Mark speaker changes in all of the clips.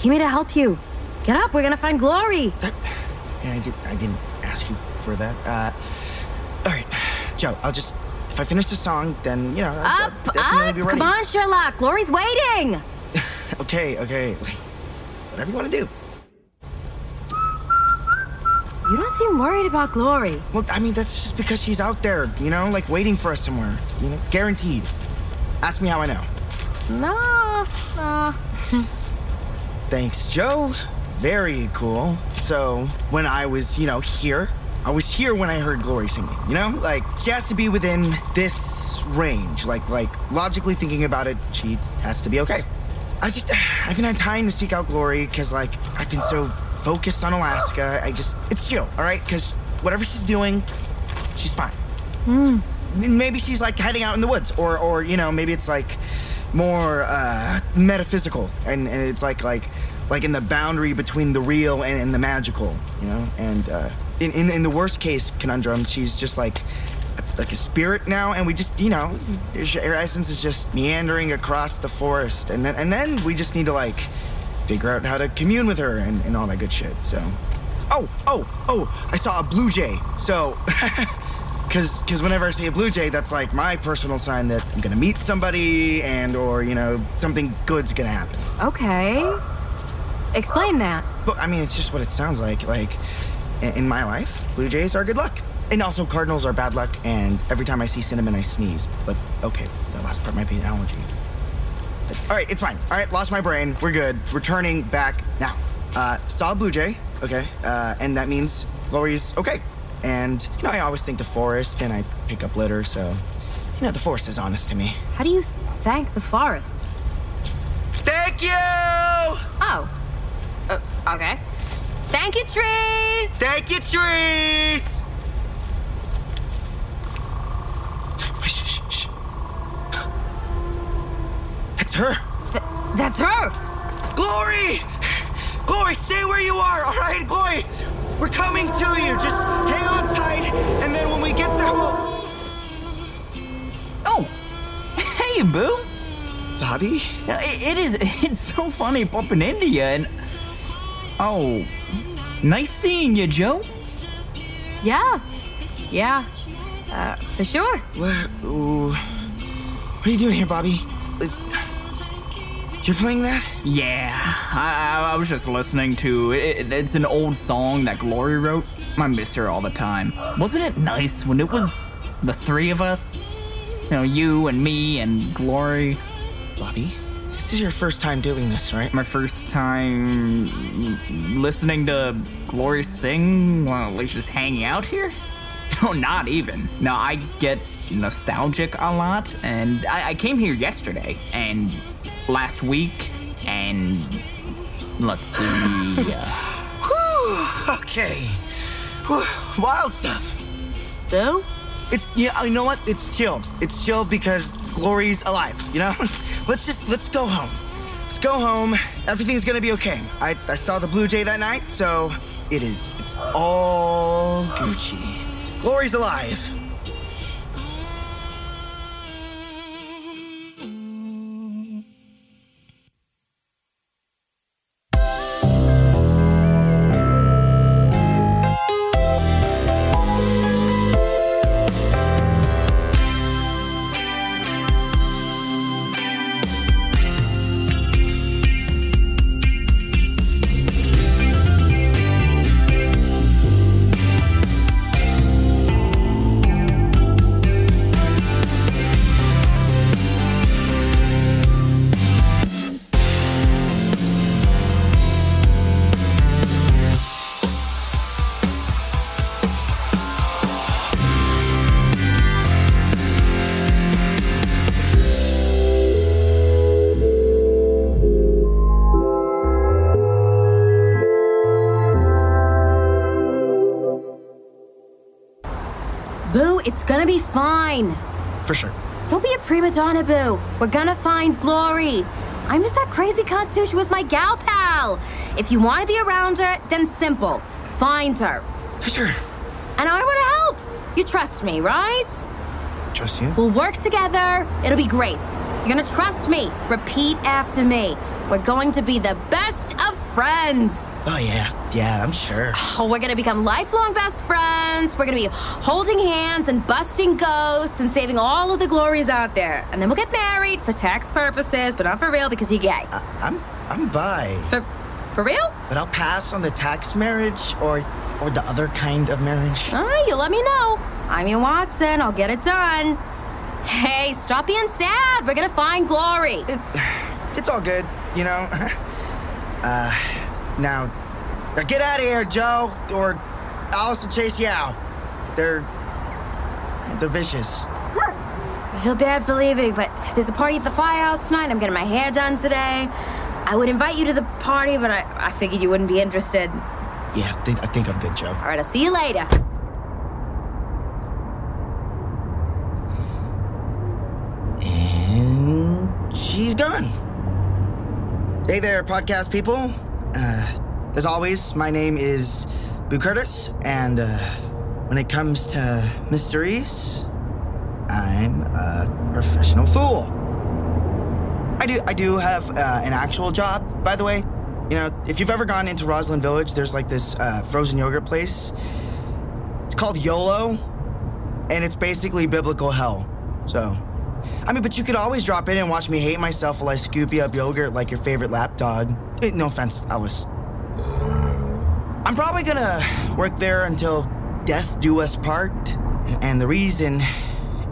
Speaker 1: came here to help you. Get up, we're gonna find Glory.
Speaker 2: That, yeah, I did. I didn't ask you for that. Uh, all right, Joe. I'll just if I finish the song, then you know. I'll, I'll
Speaker 1: Up, up! Come on, Sherlock. Glory's waiting.
Speaker 2: Okay, okay. Whatever you want to do.
Speaker 1: You don't seem worried about Glory.
Speaker 2: Well, I mean, that's just because she's out there, you know, like waiting for us somewhere. You know, guaranteed. Ask me how I know.
Speaker 1: No, no.
Speaker 2: Thanks, Joe. Very cool. So, when I was, you know, here, I was here when I heard Glory singing, you know? Like, she has to be within this range. Like, like, logically thinking about it, she has to be okay. I just, I haven't had time to seek out Glory because, like, I've been so focused on Alaska. I just, it's chill, all right? Because whatever she's doing, she's fine. Maybe she's like hiding out in the woods, or, or you know, maybe it's like more uh, metaphysical, and, and it's like like like in the boundary between the real and, and the magical, you know. And uh, in, in in the worst case conundrum, she's just like like a spirit now, and we just you know, her essence is just meandering across the forest, and then and then we just need to like figure out how to commune with her and, and all that good shit. So, oh oh oh, I saw a blue jay, so. Cause, cause whenever I see a blue jay, that's like my personal sign that I'm gonna meet somebody and or you know something good's gonna happen.
Speaker 1: Okay. Explain that.
Speaker 2: But I mean, it's just what it sounds like. Like in, in my life, blue jays are good luck, and also cardinals are bad luck. And every time I see cinnamon, I sneeze. But okay, that last part might be an allergy. But, all right, it's fine. All right, lost my brain. We're good. Returning back now. Uh, saw a blue jay. Okay, uh, and that means Glory's okay. And you know, I always think the forest, and I pick up litter, so you know, the forest is honest to me.
Speaker 1: How do you thank the forest?
Speaker 2: Thank you.
Speaker 1: Oh. Okay. Thank you, trees!
Speaker 2: Thank you, trees! Shh, shh, shh. That's her!
Speaker 1: Th- that's her!
Speaker 2: Glory! Glory, stay where you are, alright? Glory! We're coming to you! Just hang on tight, and then when we get there, we'll.
Speaker 3: Oh, hey, Boo.
Speaker 2: Bobby?
Speaker 3: It it is. It's so funny bumping into you, and oh, nice seeing you, Joe.
Speaker 1: Yeah. Yeah. Uh, for sure.
Speaker 2: What, ooh. what are you doing here, Bobby? Is, you're playing that?
Speaker 3: Yeah, I, I, I was just listening to it. It's an old song that Glory wrote. I miss her all the time. Wasn't it nice when it was the three of us? You know, you and me and Glory.
Speaker 2: Bobby, this is your first time doing this, right?
Speaker 3: My first time listening to Glory sing while like just hanging out here? No, not even. No, I get nostalgic a lot, and I, I came here yesterday and last week, and let's see. Uh,
Speaker 2: Whew, okay. Whew, wild stuff.
Speaker 1: Boo?
Speaker 2: It's yeah, you know what? It's chill. It's chill because Glory's alive, you know? let's just let's go home. Let's go home. Everything's gonna be okay. I, I saw the Blue Jay that night, so it is it's all Gucci. Glory's alive.
Speaker 1: Boo, it's gonna be fine.
Speaker 2: For sure.
Speaker 1: Don't be a prima donna, Boo. We're gonna find Glory. I miss that crazy cunt too. She was my gal pal. If you want to be around her, then simple. Find her.
Speaker 2: For sure.
Speaker 1: And I want to help. You trust me, right?
Speaker 2: Trust you.
Speaker 1: We'll work together. It'll be great. You're gonna trust me. Repeat after me. We're going to be the best of friends.
Speaker 2: Oh, yeah. Yeah, I'm sure.
Speaker 1: Oh, we're gonna become lifelong best friends. We're gonna be holding hands and busting ghosts and saving all of the glories out there. And then we'll get married for tax purposes, but not for real because you're gay.
Speaker 2: I, I'm I'm bi.
Speaker 1: For for real?
Speaker 2: But I'll pass on the tax marriage or or the other kind of marriage.
Speaker 1: All right, you let me know. I'm your Watson. I'll get it done. Hey, stop being sad. We're gonna find Glory.
Speaker 2: It, it's all good, you know. uh, now, now get out of here, Joe, or Alice will chase you out. They're they're vicious.
Speaker 1: I feel bad for leaving, but there's a party at the firehouse tonight. I'm getting my hair done today. I would invite you to the party, but I, I figured you wouldn't be interested.
Speaker 2: Yeah, I think, I think I'm good, Joe.
Speaker 1: All right, I'll see you later.
Speaker 2: And she's gone. Hey there, podcast people. Uh, as always, my name is Boo Curtis, and uh, when it comes to mysteries, I'm a professional fool. I do, I do have uh, an actual job, by the way. You know, if you've ever gone into Roslyn Village, there's like this uh, frozen yogurt place. It's called YOLO, and it's basically biblical hell. So, I mean, but you could always drop in and watch me hate myself while I scoop you up yogurt like your favorite lap dog. No offense, Alice. I'm probably gonna work there until death do us part. And the reason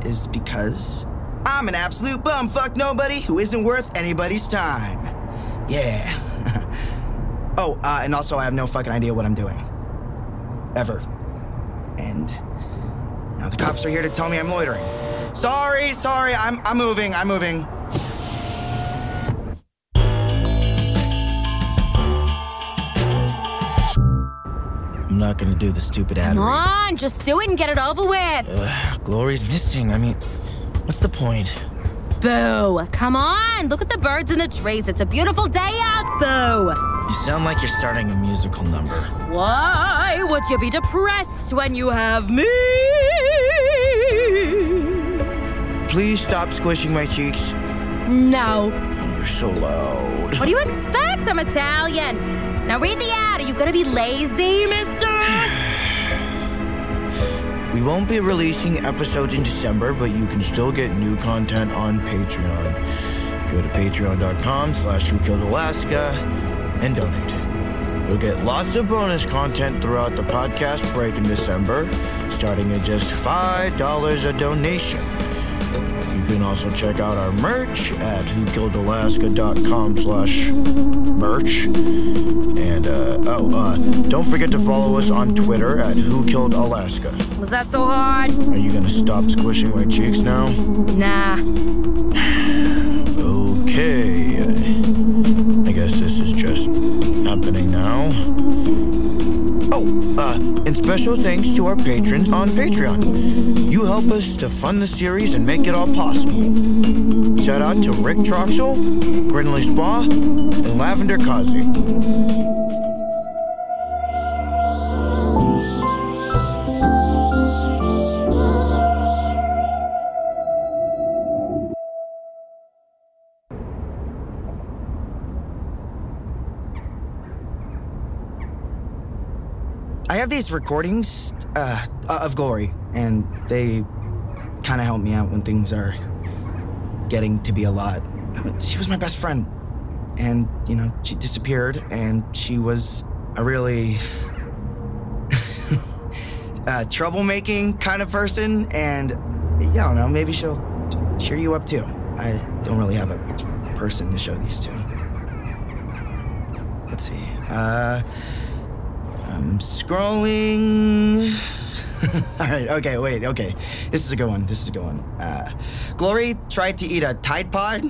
Speaker 2: is because I'm an absolute bumfuck nobody who isn't worth anybody's time. Yeah. Oh, uh, and also I have no fucking idea what I'm doing. Ever. And now the cops are here to tell me I'm loitering. Sorry, sorry, I'm I'm moving, I'm moving. I'm not gonna do the stupid ad
Speaker 1: Come on, just do it and get it over with.
Speaker 2: Ugh, Glory's missing. I mean, what's the point?
Speaker 1: Boo! Come on, look at the birds in the trees. It's a beautiful day out, Boo!
Speaker 2: You sound like you're starting a musical number.
Speaker 1: Why would you be depressed when you have me?
Speaker 2: Please stop squishing my cheeks.
Speaker 1: No.
Speaker 2: You're so loud.
Speaker 1: What do you expect? I'm Italian. Now read the ad. Are you gonna be lazy, mister?
Speaker 2: Won't be releasing episodes in December, but you can still get new content on Patreon. Go to patreon.com slash Alaska and donate. You'll get lots of bonus content throughout the podcast break in December, starting at just $5 a donation. You can also check out our merch at whokilledalaska.com slash merch. And, uh, oh, uh, don't forget to follow us on Twitter at Who Killed Alaska.
Speaker 1: Was that so hard?
Speaker 2: Are you gonna stop squishing my cheeks now?
Speaker 1: Nah.
Speaker 2: Okay. Uh, and special thanks to our patrons on Patreon. You help us to fund the series and make it all possible. Shout out to Rick Troxel, Grinley Spa, and Lavender Kazi. Have these recordings uh, of Glory, and they kind of help me out when things are getting to be a lot. She was my best friend, and you know she disappeared, and she was a really uh, troublemaking kind of person, and I don't know, maybe she'll cheer you up too. I don't really have a person to show these to. Let's see. Uh. I'm scrolling. All right, okay, wait, okay. This is a good one. This is a good one. Uh, Glory tried to eat a Tide Pod.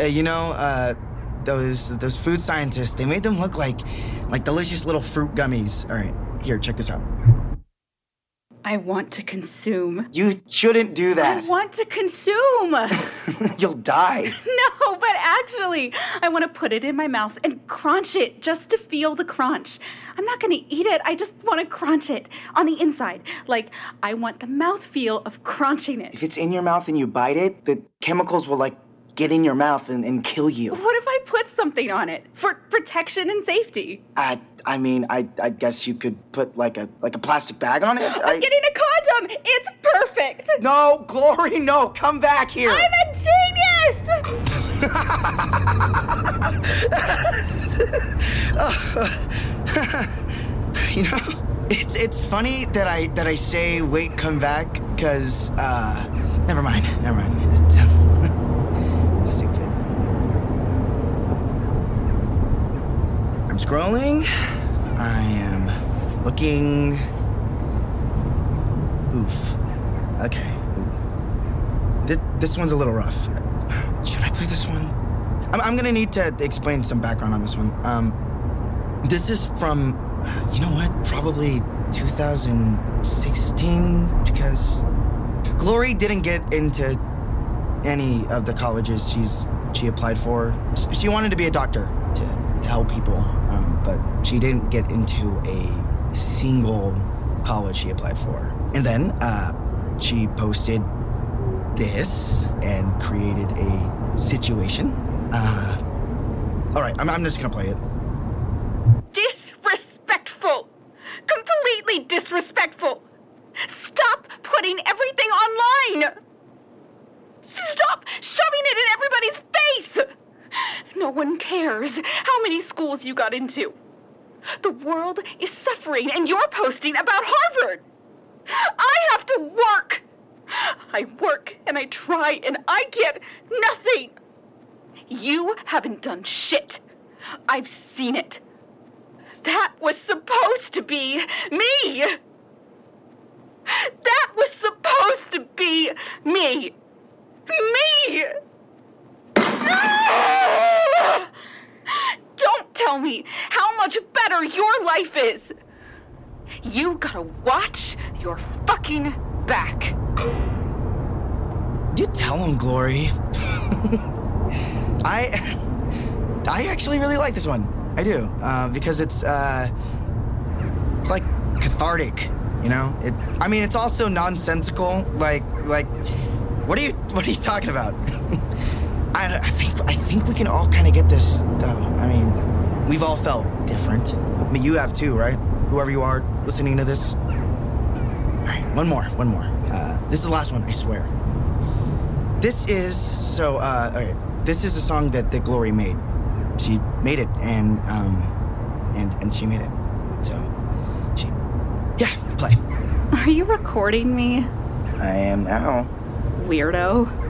Speaker 2: Uh, you know, uh, those those food scientists. They made them look like like delicious little fruit gummies. All right, here, check this out.
Speaker 4: I want to consume.
Speaker 2: You shouldn't do that.
Speaker 4: I want to consume.
Speaker 2: You'll die.
Speaker 4: No, but actually, I want to put it in my mouth and crunch it just to feel the crunch. I'm not going to eat it. I just want to crunch it on the inside. Like, I want the mouth feel of crunching it.
Speaker 2: If it's in your mouth and you bite it, the chemicals will like get in your mouth and, and kill you.
Speaker 4: What if I put something on it for protection and safety?
Speaker 2: I I mean, I I guess you could put like a like a plastic bag on it. I,
Speaker 4: I'm getting a condom. It's perfect.
Speaker 2: no, Glory, no, come back here.
Speaker 4: I'm a genius.
Speaker 2: You know, it's it's funny that I that I say wait, come back, cause uh, never mind, never mind. Stupid. I'm scrolling. I am looking. Oof. Okay. This this one's a little rough. Should I play this one? I'm, I'm gonna need to explain some background on this one. Um, this is from, you know what? Probably 2016 because Glory didn't get into any of the colleges she's she applied for. She wanted to be a doctor to, to help people, she didn't get into a single college she applied for. And then uh, she posted this and created a situation. Uh, all right, I'm, I'm just gonna play it.
Speaker 4: Disrespectful. Completely disrespectful. Stop putting everything online. Stop shoving it in everybody's face. No one cares how many schools you got into. The world is suffering, and you're posting about Harvard. I have to work. I work and I try, and I get nothing. You haven't done shit. I've seen it. That was supposed to be me. That was supposed to be me. Me! Ah! Don't tell me how much better your life is. You gotta watch your fucking back.
Speaker 2: You tell him, Glory. I I actually really like this one. I do uh, because it's uh, it's like cathartic. You know, it. I mean, it's also nonsensical. Like like, what are you what are you talking about? I, I think I think we can all kind of get this though. I mean, we've all felt different. I mean, you have too, right? Whoever you are listening to this. All right, one more, one more. Uh, this is the last one, I swear. This is so. Uh, okay, this is a song that that Glory made. She made it, and um, and and she made it. So, she, yeah, play.
Speaker 4: Are you recording me,
Speaker 2: I am now.
Speaker 4: weirdo?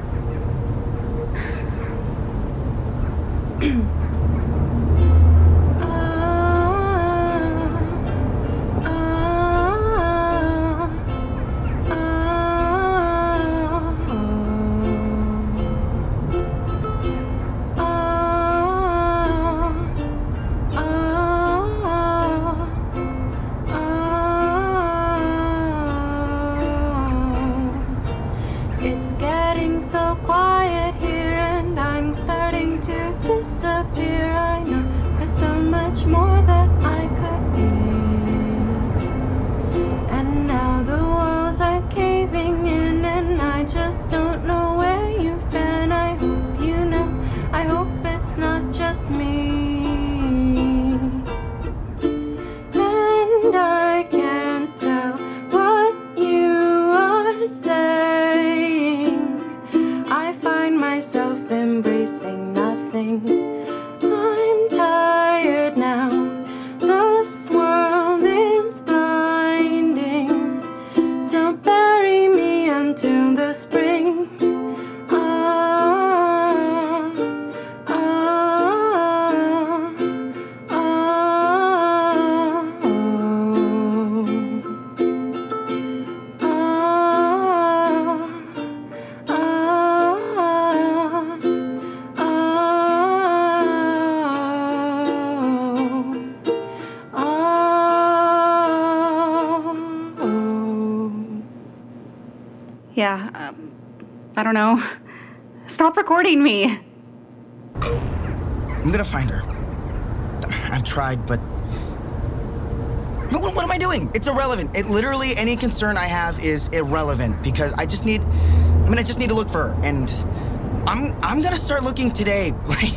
Speaker 4: Yeah, um, I don't know. Stop recording me.
Speaker 2: I'm gonna find her. I've tried, but. But what, what am I doing? It's irrelevant. It literally any concern I have is irrelevant because I just need. I mean, I just need to look for her, and I'm I'm gonna start looking today, like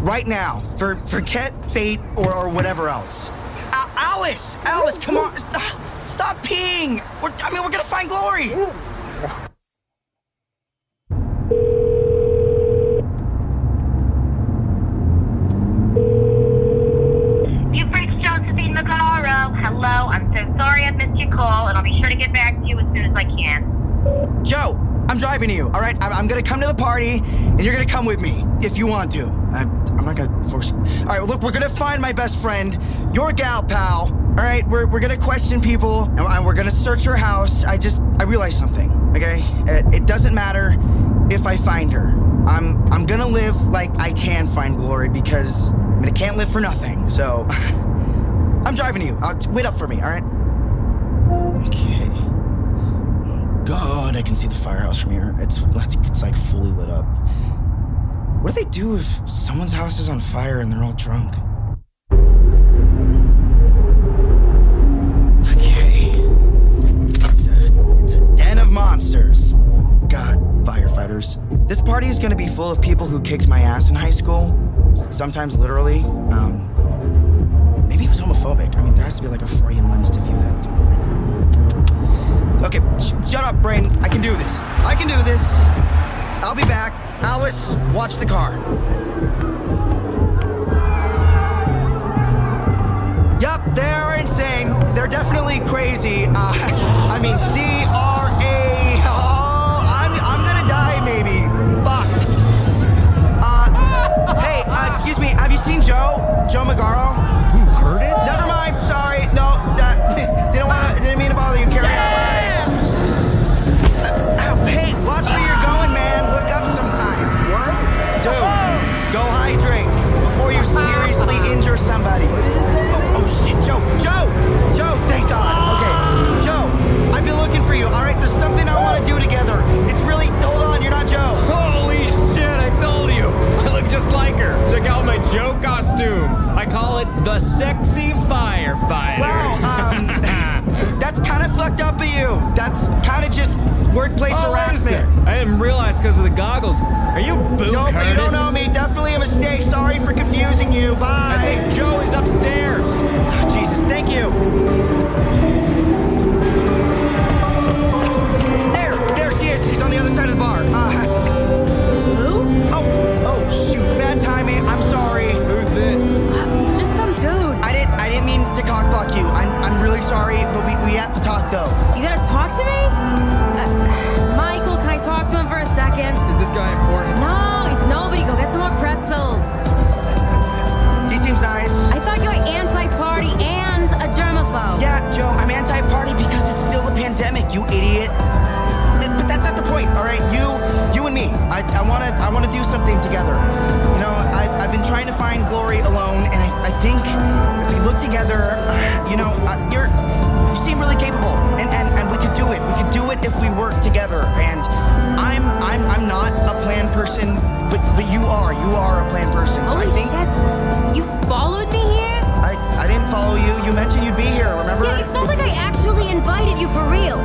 Speaker 2: right now. For forget fate or, or whatever else. Alice, Alice, come on, stop, stop peeing. We're, I mean, we're gonna find Glory.
Speaker 5: You've reached Josephine Macaro. Hello, I'm so sorry I missed your call, and I'll be sure to get back to you as soon as I can.
Speaker 2: Joe, I'm driving you. All right, I'm, I'm gonna come to the party, and you're gonna come with me if you want to. I, I'm not gonna force. you. All right, look, we're gonna find my best friend, your gal pal. All right, we're, we're gonna question people, and, and we're gonna search her house. I just I realized something. Okay, it, it doesn't matter if I find her. I'm I'm gonna live like I can find Glory because I mean I can't live for nothing. So I'm driving you. Uh, wait up for me. All right. Okay. God, I can see the firehouse from here. It's it's like fully lit up. What do they do if someone's house is on fire and they're all drunk? Okay. It's a, it's a den of monsters. God, firefighters. This party is gonna be full of people who kicked my ass in high school. Sometimes literally. Um, maybe it was homophobic. I mean, there has to be like a Freudian lens to view that. Okay, sh- shut up, brain. I can do this. I can do this. I'll be back. Alice, watch the car.
Speaker 6: The sexy firefighter.
Speaker 2: Wow, um, that's kind of fucked up of you. That's kind of just workplace
Speaker 6: oh,
Speaker 2: harassment.
Speaker 6: I didn't realize because of the goggles. Are you Boo
Speaker 2: No, but you don't know me. Definitely a mistake. Sorry for confusing you. Bye.
Speaker 6: I think Joe is upstairs.
Speaker 2: Jesus, thank you. There, there she is. She's on the other side of the bar. Uh,
Speaker 1: Who?
Speaker 2: oh, oh, shoot, we have to talk though.
Speaker 1: You gonna talk to me? Uh, Michael, can I talk to him for a second?
Speaker 6: Is this guy important?
Speaker 1: No, he's nobody. Go get some more pretzels.
Speaker 2: He seems nice.
Speaker 1: I thought you were anti-party and a germaphobe.
Speaker 2: Yeah, Joe, I'm anti-party because it's still a pandemic. You idiot. But that's not the point, all right? You, you and me. I, I wanna, I wanna do something together. You know, I, I've been trying to find glory alone, and I, I think if we look together, uh, you know, uh, you're, you seem really capable, and, and and we could do it. We could do it if we work together. And I'm, I'm, I'm not a plan person, but but you are. You are a plan person. So
Speaker 1: Holy
Speaker 2: I think
Speaker 1: shit! You followed me here?
Speaker 2: I, I didn't follow you. You mentioned you'd be here. Remember?
Speaker 1: Yeah, it's not like I actually invited you for real.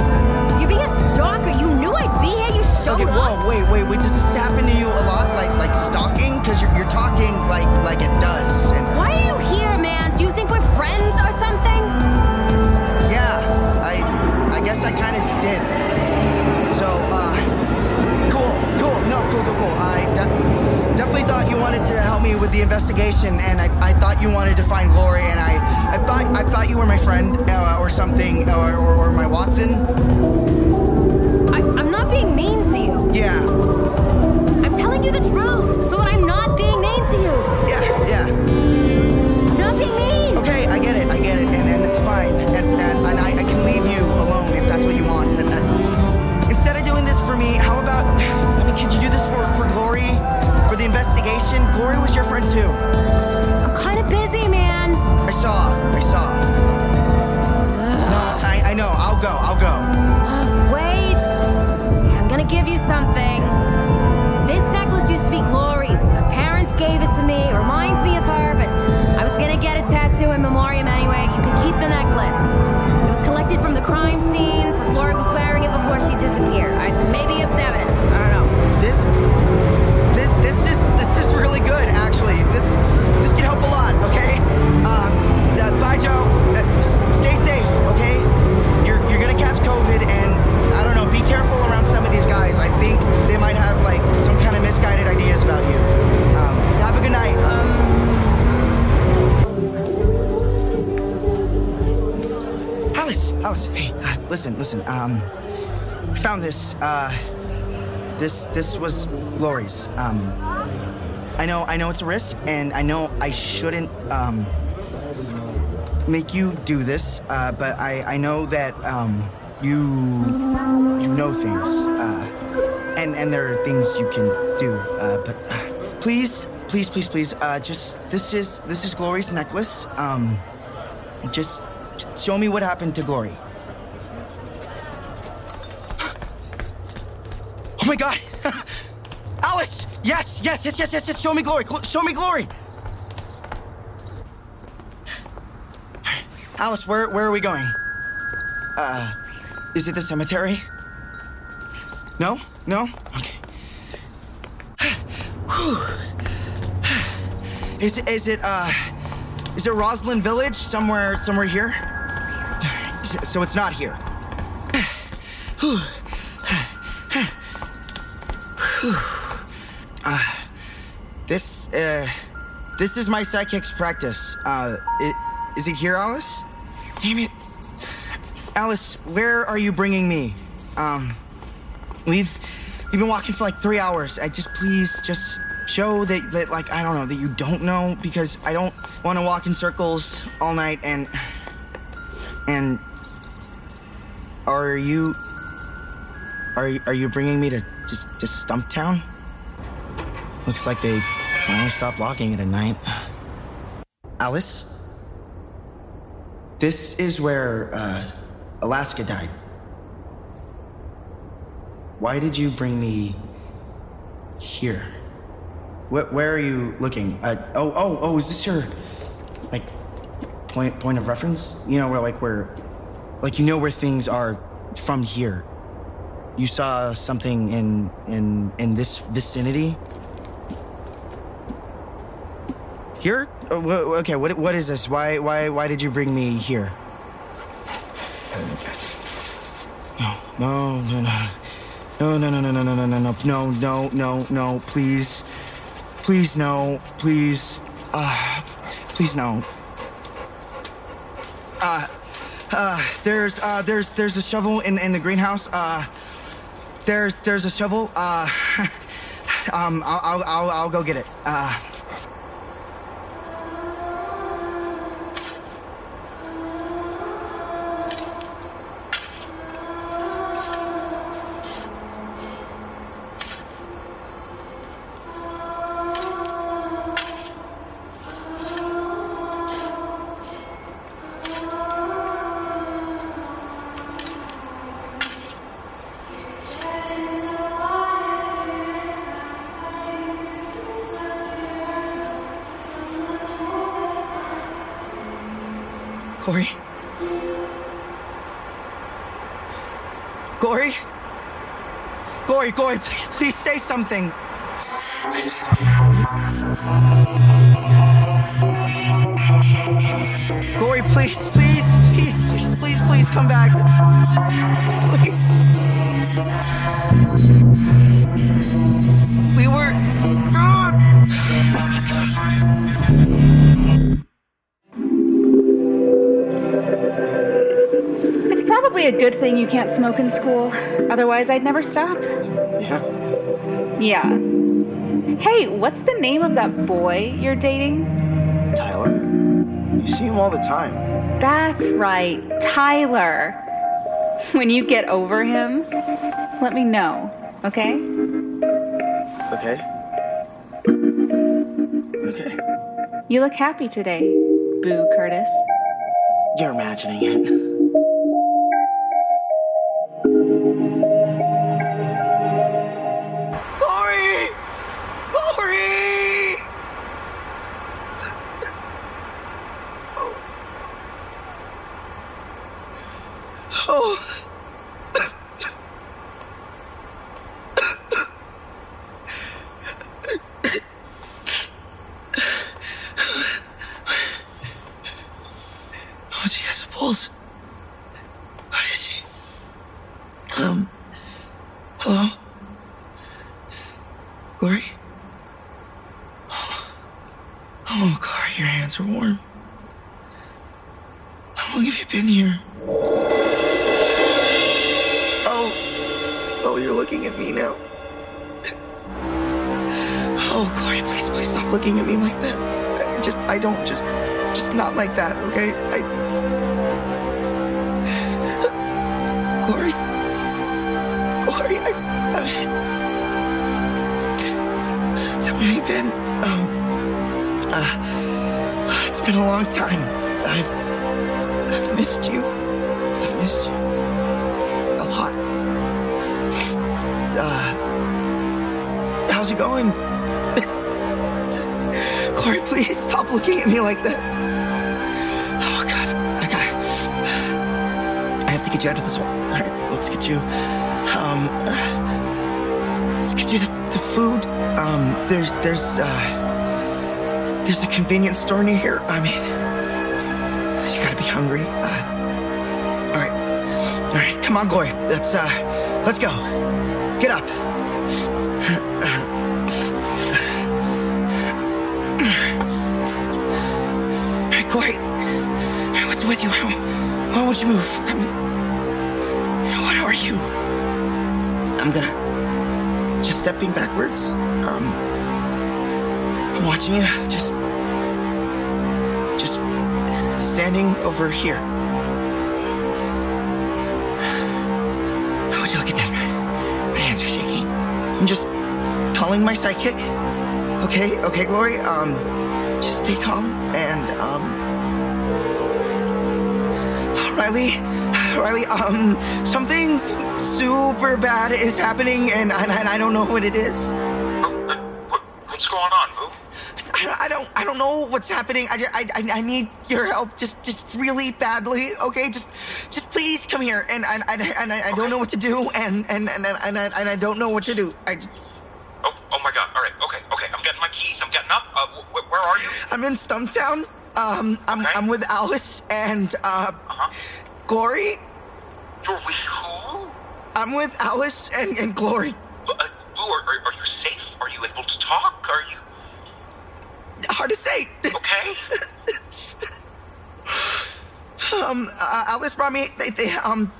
Speaker 1: You're being a stalker. You knew I'd be here. You showed
Speaker 2: Okay,
Speaker 1: up.
Speaker 2: whoa, wait, wait, wait. Does this happen to you a lot? Like, like stalking? Because you're, you're talking like, like it does. And
Speaker 1: Why are you here, man? Do you think we're friends or something?
Speaker 2: Guess I kind of did. So, uh, cool, cool. No, cool, cool, cool. I de- definitely thought you wanted to help me with the investigation, and I, I thought you wanted to find Glory, and I, I thought, I thought you were my friend uh, or something, or, or, or my Watson.
Speaker 1: I, I'm not being
Speaker 2: this was Glory's. Um, I know I know it's a risk, and I know I shouldn't um, make you do this, uh, but I I know that um, you you know things, uh, and and there are things you can do. Uh, but uh, please, please, please, please, uh, just this is this is Glory's necklace. Um, just show me what happened to Glory. Oh my god! Yes, yes, yes, yes, yes, yes, show me glory! Gl- show me glory! Alice, where where are we going? Uh is it the cemetery? No? No? Okay. Is is it uh is it Roslyn Village? Somewhere somewhere here? So it's not here. Whew. This, uh, this is my psychic's practice. Uh, i- is it here, Alice? Damn it. Alice, where are you bringing me? Um, we've, we've been walking for like three hours. I just, please, just show that, that, like, I don't know, that you don't know, because I don't want to walk in circles all night and, and, are you, are, you- are you bringing me to just, just Stumptown? Looks like they finally stopped locking it at night. Alice? This is where uh, Alaska died. Why did you bring me here? Wh- where are you looking? Uh, oh, oh, oh, is this your, like, point, point of reference? You know, where, like, where, like, you know where things are from here. You saw something in, in, in this vicinity? Here? Uh, okay, what what is this? Why why why did you bring me here? No, no, no, no, no, no, no, no, no, no, no, no, no, no, no, no, please, please, no, please, uh, please, no. Uh, uh, there's uh, there's there's a shovel in in the greenhouse. Uh, there's there's a shovel. Uh, um, I'll I'll I'll, I'll go get it. Uh. Glory? Glory? Glory, Glory, please, please say something. Glory, please, please, please, please, please, please come back. Please. We were. God.
Speaker 4: Thing you can't smoke in school. Otherwise, I'd never stop.
Speaker 2: Yeah.
Speaker 4: Yeah. Hey, what's the name of that boy you're dating?
Speaker 2: Tyler? You see him all the time.
Speaker 4: That's right, Tyler. When you get over him, let me know, okay?
Speaker 2: Okay. Okay.
Speaker 4: You look happy today, Boo Curtis.
Speaker 2: You're imagining it. I've. I've missed you. I've missed you. A lot. Uh. How's it going? Glory, please stop looking at me like that. Oh God, I. I have to get you out of this one. All right, let's get you. Um, let's get you the, the food. Um, there's there's uh, there's a convenience store near here. I mean, hungry. Uh, all right, all right, come on, Glory. Let's uh, let's go. Get up. All right, Glory. What's with you? Why, won't you move? Um, what are you? I'm gonna just stepping backwards. Um, I'm watching you. Just standing over here. How would you look at that? My hands are shaking. I'm just calling my psychic. Okay, okay, Glory. Um, just stay calm and um. Riley, Riley, um, something super bad is happening, and I, and I don't know what it is. I, I don't, know what's happening. I, ju- I, I, I need your help, just, just really badly. Okay, just, just please come here. And, and, and, and I, I don't know what to do, and, and, and, and, and, I, and I don't know what to do. I, just-
Speaker 7: Oh, oh my God! All right, okay, okay. I'm getting my keys. I'm getting up. Uh, wh- wh- where are you?
Speaker 2: I'm in Stumptown. Um, I'm,
Speaker 7: Okay.
Speaker 2: I'm with Alice and uh,
Speaker 7: Uh-huh.
Speaker 2: Glory.
Speaker 7: You're with who?
Speaker 2: I'm with Alice and, and Glory.
Speaker 7: Uh, Boo, are, are, are you safe? Are you able to talk? Are you
Speaker 2: Hard to say.
Speaker 7: okay?
Speaker 2: um, uh, Alice brought me. They, they, um,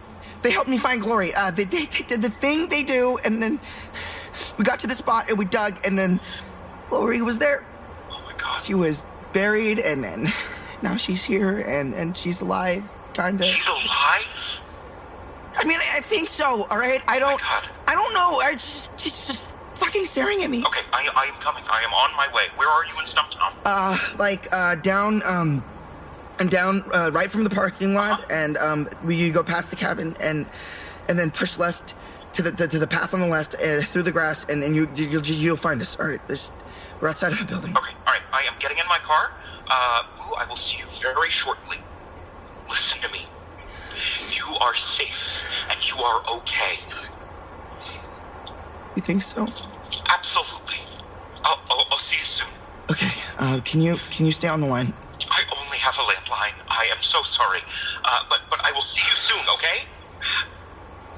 Speaker 2: they helped me find Glory. Uh, they, they, they did the thing they do, and then we got to the spot and we dug, and then Glory was there.
Speaker 7: Oh my God!
Speaker 2: She was buried, and then now she's here, and and she's alive, kinda.
Speaker 7: She's alive.
Speaker 2: I mean, I, I think so. All right. I don't.
Speaker 7: God.
Speaker 2: I don't know. I just, she's just fucking staring at me.
Speaker 7: Okay, I, I am coming. I am on my way. Where are you in Stumptown?
Speaker 2: Uh, like uh, down, um, and down uh, right from the parking lot, and um, we you go past the cabin, and and then push left to the, the to the path on the left, uh, through the grass, and and you you'll you'll find us. All right, there's we're outside of the building.
Speaker 7: Okay, all right. I am getting in my car. Uh, Boo, I will see you very shortly. Listen to me. You are safe, and you are okay.
Speaker 2: You think so?
Speaker 7: Absolutely. I'll, I'll, I'll see you soon.
Speaker 2: Okay. Uh, can you can you stay on the line?
Speaker 7: I only have a landline. I am so sorry. Uh, but but I will see you soon, okay?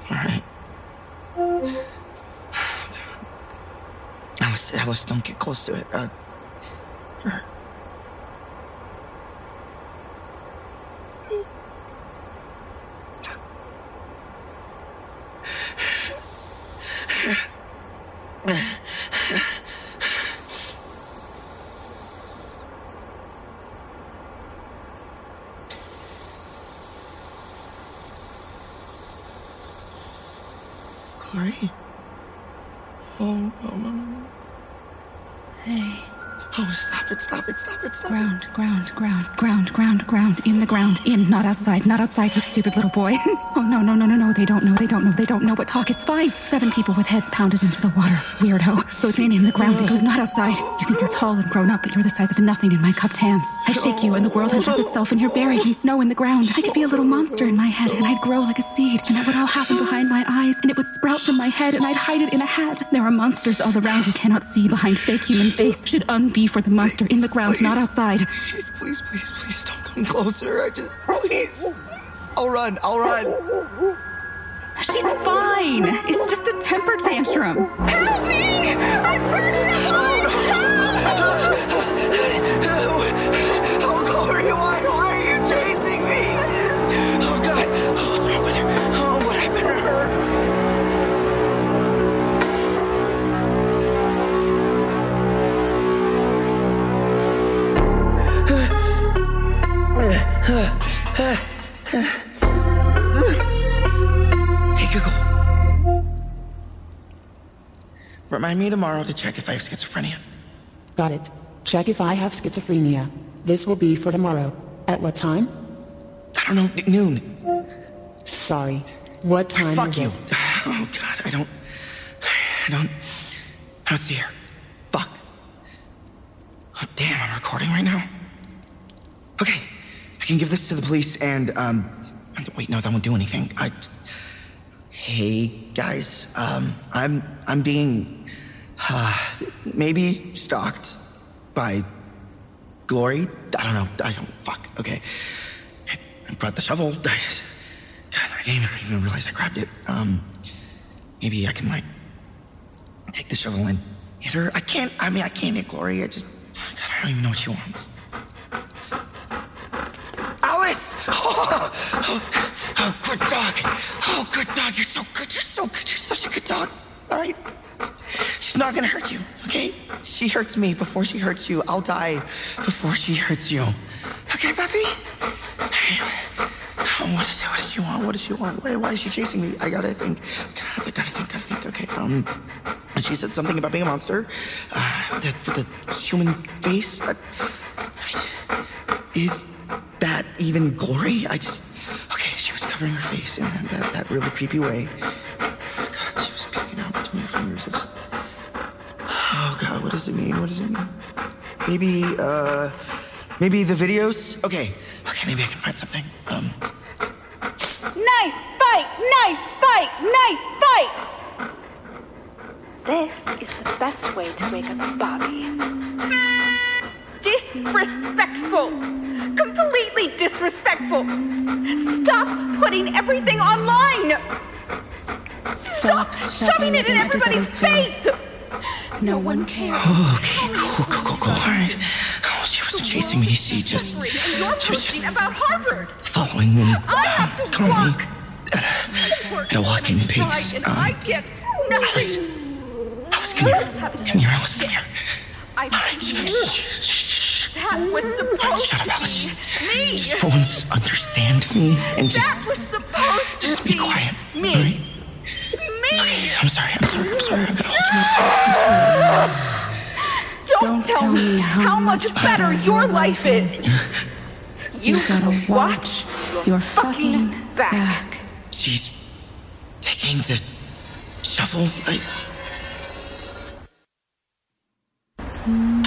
Speaker 2: All right. Alice, Alice, don't get close to it. Uh, er. Glory. Oh, no, no, no, no.
Speaker 8: Hey.
Speaker 2: Oh, stop it, stop it, stop it, stop it.
Speaker 8: Ground, ground, ground, ground, ground, ground. In the ground. In, not outside, not outside, you stupid little boy. oh, no, no, no, no, no. They don't know, they don't know, they don't know. But talk, it's fine. Seven people with heads pounded into the water. Weirdo. Goes in, in the ground. It goes not outside. You think you're tall and grown up, but you're the size of nothing in my cupped hands. I shake you, and the world undress itself, and you're buried in snow in the ground. I could be a little monster in my head, and I'd grow like a seed, and that would all happen behind my eyes, and it would sprout from my head, and I'd hide it in a hat. There are monsters all around you cannot see behind fake human face. Should unbe be for the monster in the ground, not outside.
Speaker 2: Please, please, please, please don't come closer. I just, please. I'll run. I'll run.
Speaker 8: She's fine. It's just a temper tantrum.
Speaker 4: Help me! I'm burning alive! Help!
Speaker 2: Oh, Glory, why, Hey, Google. Remind me tomorrow to check if I have schizophrenia.
Speaker 9: Got it. Check if I have schizophrenia. This will be for tomorrow. At what time?
Speaker 2: I don't know, noon.
Speaker 9: Sorry. What time
Speaker 2: Fuck you.
Speaker 9: it?
Speaker 2: Oh God, I don't. I don't. I don't see her. Fuck. Oh damn, I'm recording right now. Okay, I can give this to the police and um. Wait, no, that won't do anything. I. Hey guys, um, I'm I'm being uh, maybe stalked by Glory. I don't know. I don't. Fuck. Okay. I brought the shovel. I just. God, I didn't even realize I grabbed it. Um, maybe I can like take the shovel and hit her. I can't. I mean, I can't hit Glory. I just. God, I don't even know what she wants. Alice! Oh, oh, good dog. Oh, good dog. You're so good. You're so good. You're such a good dog. All right. She's not gonna hurt you, okay? She hurts me before she hurts you. I'll die before she hurts you. Okay, puppy? Oh, what, does, what does she want? What does she want? Why, why is she chasing me? I gotta think. Gotta, gotta think. Gotta think. Okay. Um, and she said something about being a monster. Uh, with the human face. Is that even glory? I just. Okay, she was covering her face in that, that, that really creepy way. God, she was peeking out between her fingers. Just. Oh God, what does it mean? What does it mean? Maybe, uh, maybe the videos. Okay, okay, maybe I can find something. Um,
Speaker 4: Knife fight! Knife fight! Knife fight!
Speaker 10: This is the best way to wake up Bobby.
Speaker 4: Disrespectful! Completely disrespectful! Stop putting everything online! Stop, shoving it in everybody's face!
Speaker 8: No one cares.
Speaker 2: okay, cool, cool, cool, cool. All right. Oh, she wasn't chasing me. She just,
Speaker 4: And you're
Speaker 2: she was just
Speaker 4: posting about Harvard!
Speaker 2: following me.
Speaker 4: I have to
Speaker 2: calling
Speaker 4: walk!
Speaker 2: at a walking pace.
Speaker 4: And
Speaker 2: Um,
Speaker 4: I get
Speaker 2: Alice,
Speaker 4: nothing!
Speaker 2: Alice, come here. Come here, Alice, come here.
Speaker 4: I
Speaker 2: All right, shh, shh, shh.
Speaker 4: That mm-hmm. was supposed
Speaker 2: Shut up,
Speaker 4: to
Speaker 2: Alice.
Speaker 4: be me!
Speaker 2: Just for once, understand me and just,
Speaker 4: That was supposed to
Speaker 2: just be quiet. All
Speaker 4: me!
Speaker 2: right?
Speaker 4: Me!
Speaker 2: I'm sorry. I'm sorry. I'm sorry. I'm gonna hold you.
Speaker 4: Don't,
Speaker 8: Don't
Speaker 4: tell
Speaker 8: tell
Speaker 4: me
Speaker 8: me
Speaker 4: how, much better your life is!
Speaker 8: You gotta watch your fucking
Speaker 4: back.
Speaker 8: back.
Speaker 2: She's taking the shovel. I... Why is she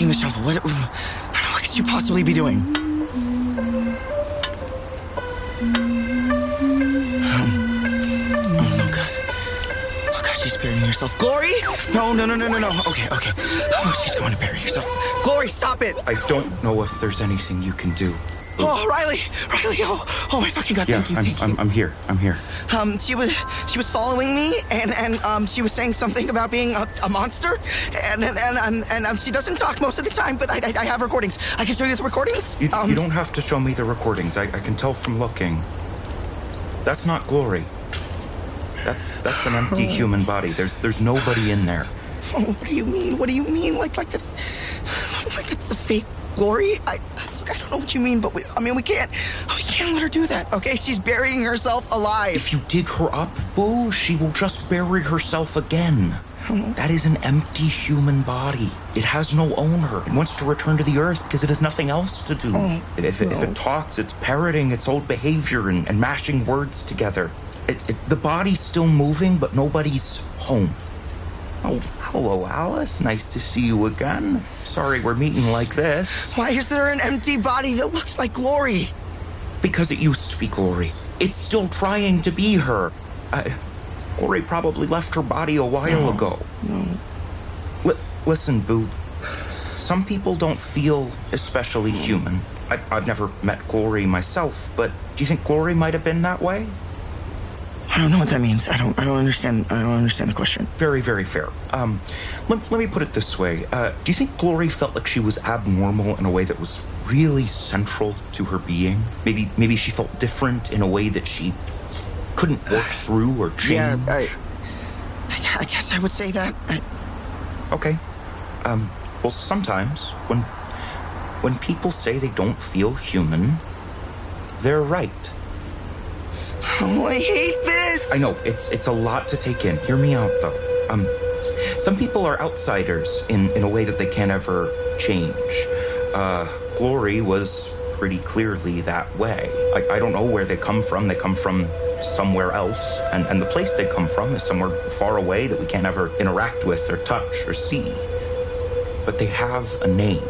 Speaker 2: taking the shovel? What, what could she possibly be doing? Oh no, God. Oh God, she's burying herself. Glory? No, no, no, no, no, no. Okay, okay. Oh, she's going to bury herself. Glory, stop it!
Speaker 11: I don't know if there's anything you can do.
Speaker 2: Oh, Riley, Riley! Oh, oh my fucking God!
Speaker 11: Yeah,
Speaker 2: thank you,
Speaker 11: I'm,
Speaker 2: thank.
Speaker 11: I'm, I'm here. I'm here.
Speaker 2: Um, she was she was following me, and and um, she was saying something about being a, a monster, and and and, and, and um, she doesn't talk most of the time, but I, I I have recordings. I can show you the recordings.
Speaker 11: You,
Speaker 2: um,
Speaker 11: you don't have to show me the recordings. I, I can tell from looking. That's not glory. That's that's an empty human body. There's there's nobody in there.
Speaker 2: Oh, what do you mean? What do you mean? Like like the like it's a fake glory? I look, I don't know what you mean, but we, I mean we can't we can't let her do that. Okay, she's burying herself alive.
Speaker 11: If you dig her up, Boo, she will just bury herself again. Hmm. That is an empty human body. It has no owner. It wants to return to the earth because it has nothing else to do. Hmm. if, it, if it talks, it's parroting its old behavior and, and mashing words together. It, it, the body's still moving, but nobody's home. Oh, hello, Alice. Nice to see you again. Sorry we're meeting like this.
Speaker 2: Why is there an empty body that looks like glory?
Speaker 11: Because it used to be Glory. It's still trying to be her. I, Glory probably left her body a while ago.
Speaker 2: No.
Speaker 11: Li- Listen, Boo. Some people don't feel especially human. I, I've never met Glory myself, but do you think Glory might have been that way?
Speaker 2: I don't know what that means. I don't. I don't understand. I don't understand the question.
Speaker 11: Very, very fair. Um, let, let me put it this way. Uh, do you think Glory felt like she was abnormal in a way that was really central to her being? Maybe, maybe she felt different in a way that she couldn't work through or change.
Speaker 2: Yeah, I. I guess I would say that. I,
Speaker 11: Okay. Um, well, sometimes when when people say they don't feel human, they're right.
Speaker 2: Oh, I hate this.
Speaker 11: I know it's it's a lot to take in. Hear me out, though. Um, some people are outsiders in in a way that they can't ever change. Uh, Glory was pretty clearly that way. I, I don't know where they come from. They come from somewhere else, and and the place they come from is somewhere far away that we can't ever interact with or touch or see. But they have a name.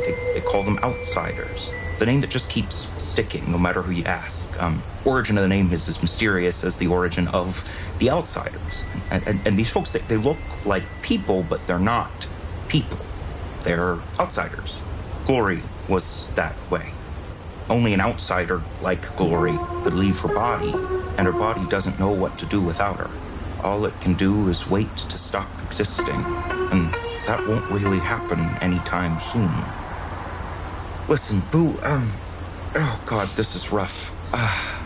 Speaker 11: They, they call them outsiders. It's a name that just keeps sticking, no matter who you ask. Um, origin of the name is as mysterious as the origin of the outsiders. And, and, and these folks, they, they look like people, but they're not people. They're outsiders. Glory was that way. Only an outsider like Glory could leave her body, and her body doesn't know what to do without her. All it can do is wait to stop existing, and that won't really happen anytime soon. Listen, Boo, um, oh god, this is rough. Ah.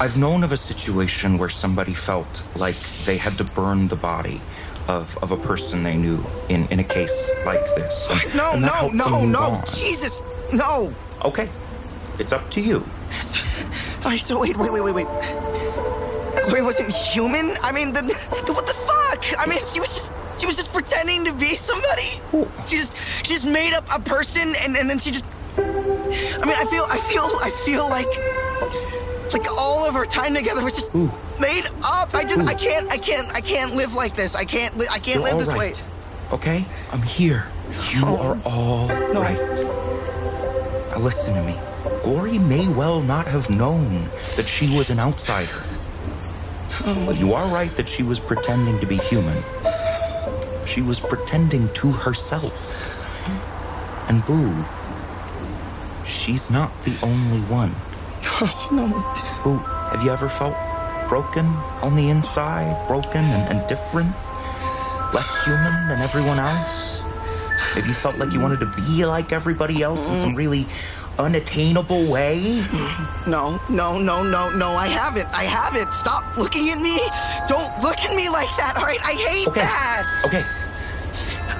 Speaker 11: I've known of a situation where somebody felt like they had to burn the body of, of a person they knew in, in a case like this. And-
Speaker 2: no,
Speaker 11: and
Speaker 2: no, no, no.
Speaker 11: on.
Speaker 2: Jesus, no.
Speaker 11: Okay, it's up to you.
Speaker 2: All right, so wait, wait, wait, wait, wait. Glory wasn't human. I mean, the, the what the fuck? I mean, she was just she was just pretending to be somebody. She just she just made up a person, and and then she just. I mean, I feel I feel I feel like like all of our time together was just made up. I just I can't I can't I can't live like this. I can't li- I can't
Speaker 11: You're
Speaker 2: live this way.
Speaker 11: Okay? I'm here. You oh. are all right. Now listen to me. Glory may well not have known that she was an outsider. Oh. But you are right that she was pretending to be human. She was pretending to herself. And Boo, she's not the only one.
Speaker 2: no.
Speaker 11: Boo, have you ever felt broken on the inside? Broken and, and different? Less human than everyone else? Maybe you felt like you wanted to be like everybody else in some really unattainable way?
Speaker 2: No, no, no, no, no, I haven't. I haven't. Stop looking at me. Don't look at me like that, all right? I hate
Speaker 11: Okay.
Speaker 2: that.
Speaker 11: Okay.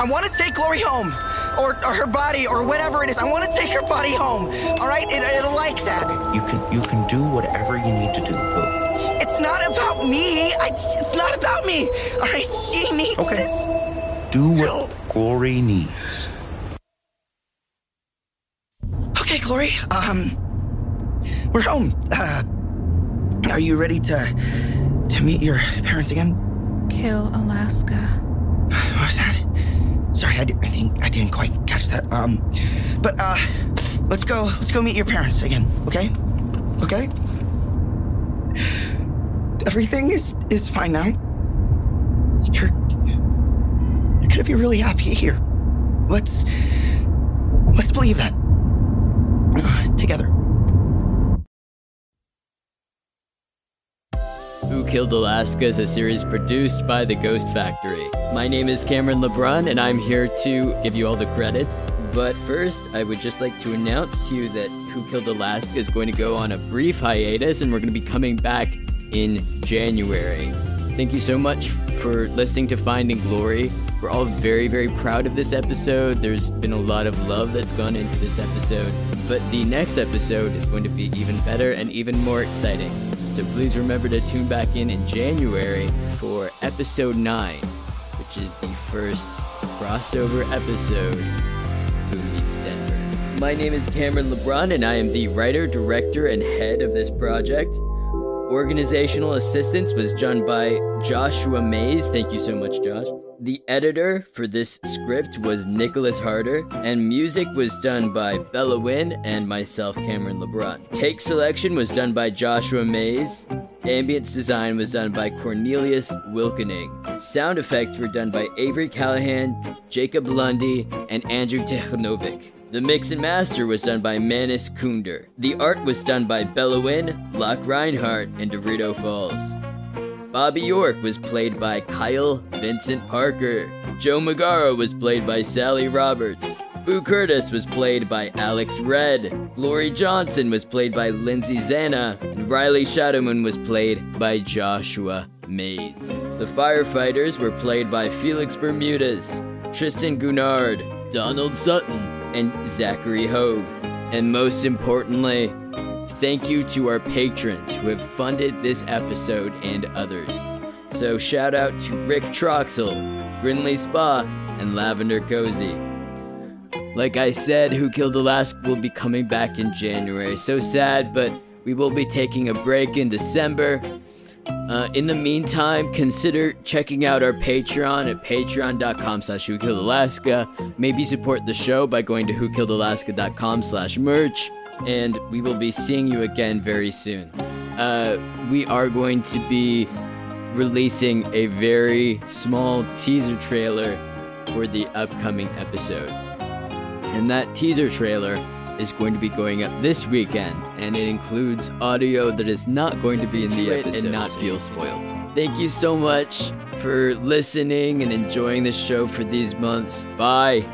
Speaker 2: I want to take Glory home. Or, or her body, or whatever it is. I want to take her body home. All right? It, it'll like that.
Speaker 11: You can you can do whatever you need to do, Boo.
Speaker 2: It's not about me. I, it's not about me. All right? She needs
Speaker 11: Okay.
Speaker 2: this.
Speaker 11: Do what Glory needs.
Speaker 2: Okay, Glory. Um, we're home. Uh, are you ready to to meet your parents again?
Speaker 8: Kill Alaska.
Speaker 2: What was that? Sorry, I, di- I didn't. I didn't quite catch that. Um, but uh, let's go. Let's go meet your parents again. Okay? Okay? Everything is is fine now. You're you're gonna be really happy here. Let's let's believe that Uh, together.
Speaker 12: Who Killed Alaska is a series produced by The Ghost Factory. My name is Cameron LeBrun, and I'm here to give you all the credits. But first, I would just like to announce to you that Who Killed Alaska is going to go on a brief hiatus, and we're going to be coming back in January. Thank you so much for listening to Finding Glory. We're all very, very proud of this episode. There's been a lot of love that's gone into this episode, but the next episode is going to be even better and even more exciting. So please remember to tune back in in January for episode 9, which is the first crossover episode Who Meets Denver. My name is Cameron LeBrun, and I am the writer, director, and head of this project. Organizational assistance was done by Joshua Mays. Thank you so much, Josh. The editor for this script was Nicholas Harder, and music was done by Bella Wynn and myself, Cameron LeBrun. Take selection was done by Joshua Mays. Ambience design was done by Cornelius Wilkening. Sound effects were done by Avery Callahan, Jacob Lundy, and Andrew Technovic. The mix and master was done by Manis Kunder. The art was done by Bella Wynn, Locke Reinhardt, and Dorito Falls. Bobby York was played by Kyle Vincent Parker. Joe Magaro was played by Sally Roberts. Boo Curtis was played by Alex Red. Glory Johnson was played by Lindsay Zana. And Riley Shadowman was played by Joshua Mays. The firefighters were played by Felix Bermudez, Tristan Gounard, Donald Sutton, and Zachary Hogue. And most importantly, thank you to our patrons who have funded this episode and others. So shout out to Rick Troxel, Grinley Spa, and Lavender Cozy. Like I said, Who Killed Alaska will be coming back in January. So sad, but we will be taking a break in December. Uh, in the meantime, consider checking out our Patreon at patreon.com slash whokilledalaska. Maybe support the show by going to whokilledalaska.com slash merch. And we will be seeing you again very soon. Uh, we are going to be releasing a very small teaser trailer for the upcoming episode. And that teaser trailer is going to be going up this weekend, and it includes audio that is not going to be in the episode and not feel spoiled. Thank you so much for listening and enjoying the show for these months. Bye.